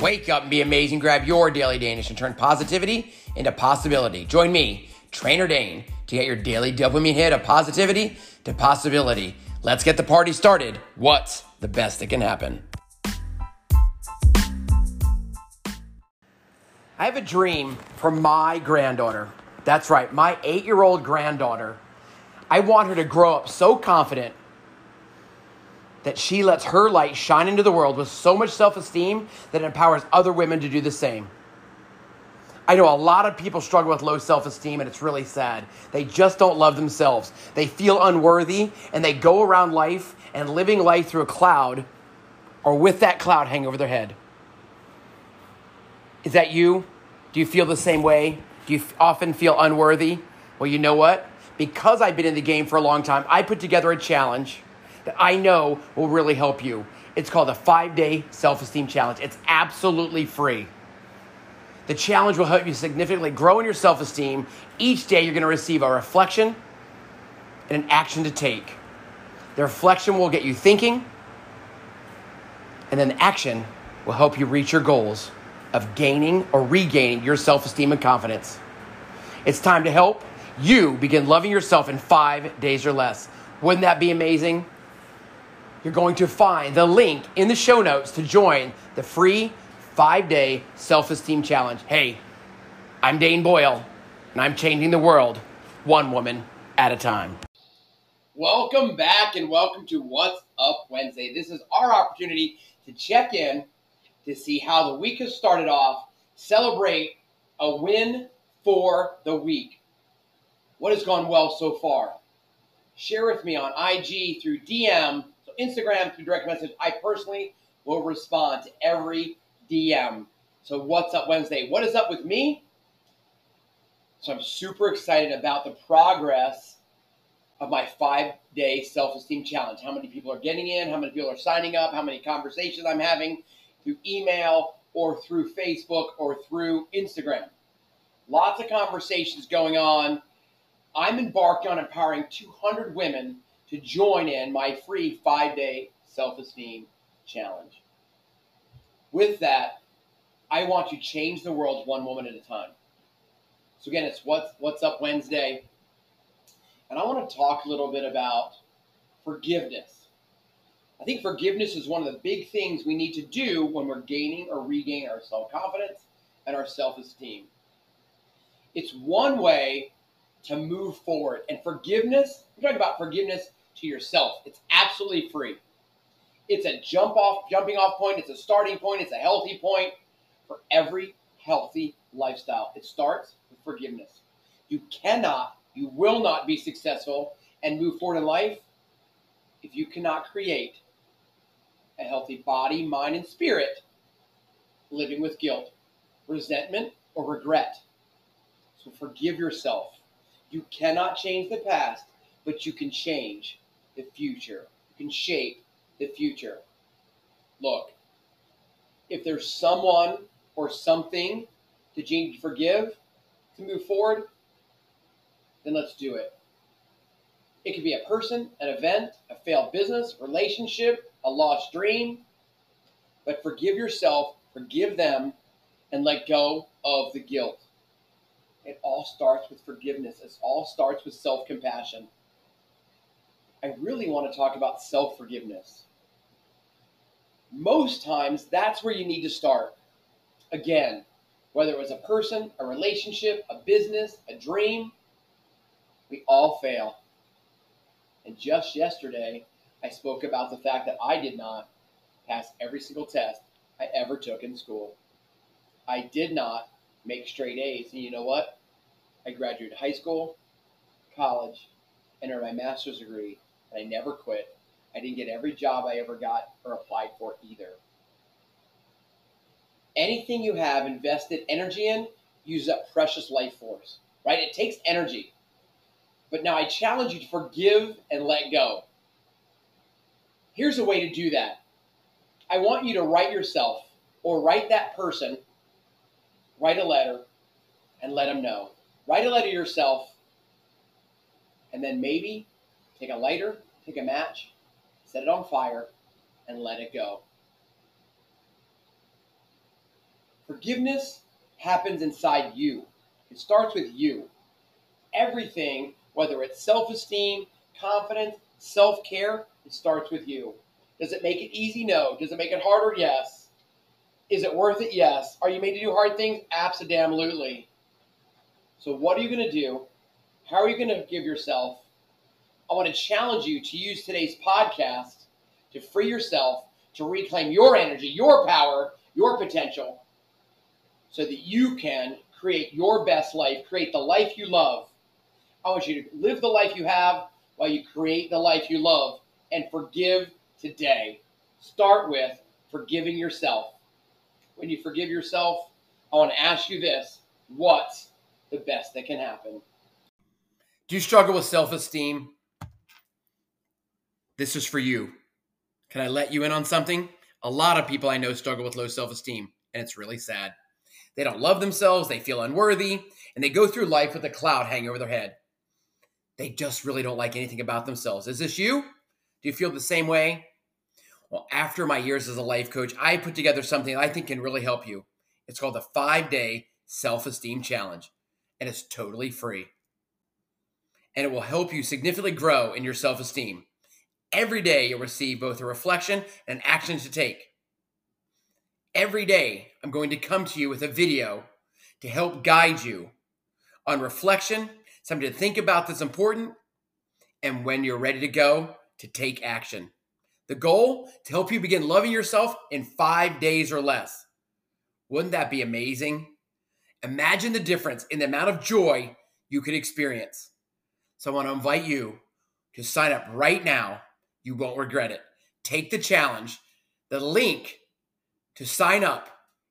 Wake up and be amazing. Grab your daily Danish and turn positivity into possibility. Join me, Trainer Dane, to get your daily dopamine hit of positivity to possibility. Let's get the party started. What's the best that can happen? I have a dream for my granddaughter. That's right, my eight year old granddaughter. I want her to grow up so confident that she lets her light shine into the world with so much self esteem that it empowers other women to do the same. I know a lot of people struggle with low self esteem, and it's really sad. They just don't love themselves. They feel unworthy, and they go around life and living life through a cloud or with that cloud hanging over their head. Is that you? Do you feel the same way? Do you often feel unworthy? Well, you know what? Because I've been in the game for a long time, I put together a challenge that I know will really help you. It's called the five day self esteem challenge. It's absolutely free. The challenge will help you significantly grow in your self esteem. Each day, you're going to receive a reflection and an action to take. The reflection will get you thinking, and then the action will help you reach your goals of gaining or regaining your self esteem and confidence. It's time to help you begin loving yourself in five days or less. Wouldn't that be amazing? You're going to find the link in the show notes to join the free five day self esteem challenge. Hey, I'm Dane Boyle, and I'm changing the world one woman at a time. Welcome back, and welcome to What's Up Wednesday. This is our opportunity to check in to see how the week has started off, celebrate a win for the week. What has gone well so far? Share with me on IG through DM, Instagram through direct message. I personally will respond to every DM. So, what's up Wednesday? What is up with me? So, I'm super excited about the progress of my five day self esteem challenge. How many people are getting in? How many people are signing up? How many conversations I'm having through email or through Facebook or through Instagram. Lots of conversations going on. I'm embarked on empowering 200 women to join in my free five day self esteem challenge. With that, I want to change the world one woman at a time. So again, it's what's what's up Wednesday, and I want to talk a little bit about forgiveness. I think forgiveness is one of the big things we need to do when we're gaining or regaining our self confidence and our self esteem. It's one way to move forward. And forgiveness, we're talking about forgiveness to yourself. It's absolutely free. It's a jump off, jumping off point. It's a starting point. It's a healthy point for every healthy lifestyle. It starts with forgiveness. You cannot, you will not be successful and move forward in life if you cannot create a healthy body, mind, and spirit living with guilt, resentment, or regret. So forgive yourself. You cannot change the past, but you can change the future. You can shape the future. Look, if there's someone or something that you need to forgive to move forward, then let's do it. It could be a person, an event, a failed business, relationship, a lost dream. But forgive yourself, forgive them, and let go of the guilt. It all starts with forgiveness. It all starts with self compassion. I really want to talk about self forgiveness. Most times, that's where you need to start. Again, whether it was a person, a relationship, a business, a dream, we all fail. And just yesterday, I spoke about the fact that I did not pass every single test I ever took in school. I did not make straight A's. And you know what? I graduated high school, college, and earned my master's degree, and I never quit. I didn't get every job I ever got or applied for either. Anything you have invested energy in, use up precious life force, right? It takes energy. But now I challenge you to forgive and let go. Here's a way to do that. I want you to write yourself or write that person, write a letter, and let them know. Write a letter to yourself, and then maybe take a lighter, take a match, set it on fire, and let it go. Forgiveness happens inside you. It starts with you. Everything, whether it's self esteem, confidence, self care, it starts with you. Does it make it easy? No. Does it make it harder? Yes. Is it worth it? Yes. Are you made to do hard things? Absolutely. So, what are you going to do? How are you going to give yourself? I want to challenge you to use today's podcast to free yourself, to reclaim your energy, your power, your potential, so that you can create your best life, create the life you love. I want you to live the life you have while you create the life you love and forgive today. Start with forgiving yourself. When you forgive yourself, I want to ask you this what's the best that can happen? Do you struggle with self esteem? This is for you. Can I let you in on something? A lot of people I know struggle with low self esteem, and it's really sad. They don't love themselves, they feel unworthy, and they go through life with a cloud hanging over their head. They just really don't like anything about themselves. Is this you? Do you feel the same way? Well, after my years as a life coach, I put together something I think can really help you. It's called the five day self esteem challenge, and it's totally free. And it will help you significantly grow in your self esteem. Every day, you'll receive both a reflection and action to take. Every day, I'm going to come to you with a video to help guide you on reflection, something to think about that's important, and when you're ready to go, to take action. The goal to help you begin loving yourself in five days or less. Wouldn't that be amazing? Imagine the difference in the amount of joy you could experience. So I want to invite you to sign up right now. You won't regret it. Take the challenge. The link to sign up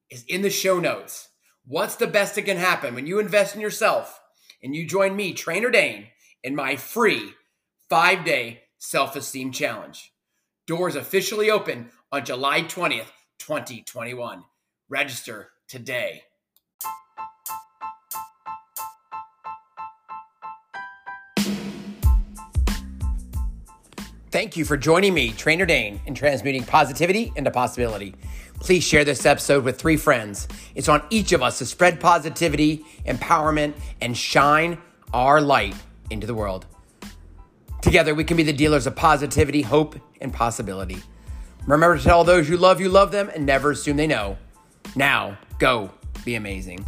is in the show notes. What's the best that can happen when you invest in yourself and you join me, Trainer Dane, in my free five day self esteem challenge? Doors officially open on July 20th, 2021. Register today. Thank you for joining me, Trainer Dane, in transmuting positivity into possibility. Please share this episode with three friends. It's on each of us to spread positivity, empowerment, and shine our light into the world. Together, we can be the dealers of positivity, hope, and possibility. Remember to tell those you love you love them and never assume they know. Now, go be amazing.